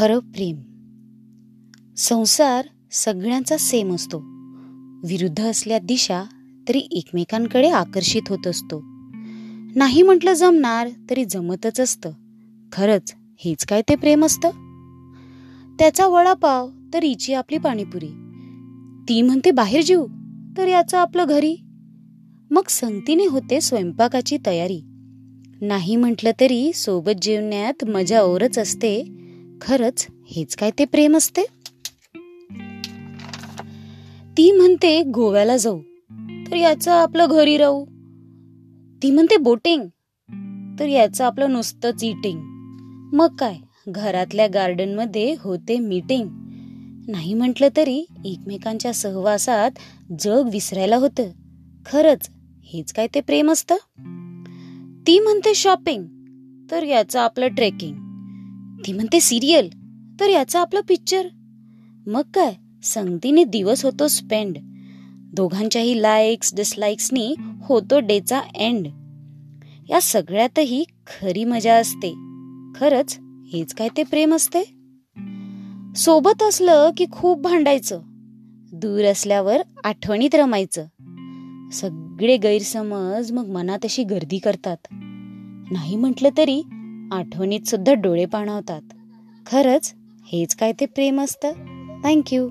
खरं प्रेम. संसार सगळ्यांचा सेम असतो. विरुद्ध असल्या दिशा तरी एकमेकांकडे आकर्षित होत असतो. नाही म्हटलं जमणार तरी जमतच असतं. खरंच हेच काय ते प्रेम असतं? त्याचा वडापाव तर हिची आपली पाणीपुरी. ती म्हणते बाहेर जेऊ तर याचं आपलं घरी. मग संगतीने होते स्वयंपाकाची तयारी. नाही म्हटलं तरी सोबत जेवण्यात मजा ओरच असते खरंच हेच काय ते प्रेम असते? ती म्हणते गोव्याला जाऊ. तर याचं आपलं घरी राहू. ती म्हणते बोटिंग. तर याचं आपलं नुसतंच इटिंग मग काय? घरातल्या गार्डनमध्ये होते मीटिंग नाही म्हटलं तरी एकमेकांच्या सहवासात जग विसरायला होतं. खरंच हेच काय ते प्रेम असतं? ती म्हणते शॉपिंग. तर याचं आपलं ट्रेकिंग ती म्हणते सिरियल तर याचं आपलं पिक्चर मग काय? संगतीने दिवस होतो स्पेंड दोघांच्याही लाईक्स डिसलाईक्सनी होतो डेचा एंड या सगळ्यातही खरी मजा असते. खरंच हेच काय ते प्रेम असते? सोबत असलं की खूप भांडायचं. दूर असल्यावर आठवणीत रमायचं. सगळे गैरसमज मग मनात अशी गर्दी करतात. नाही म्हटलं तरी आठवणीत सुद्धा डोळे पाणवतात. खरंच हेच काय ते प्रेम असतं? थँक्यू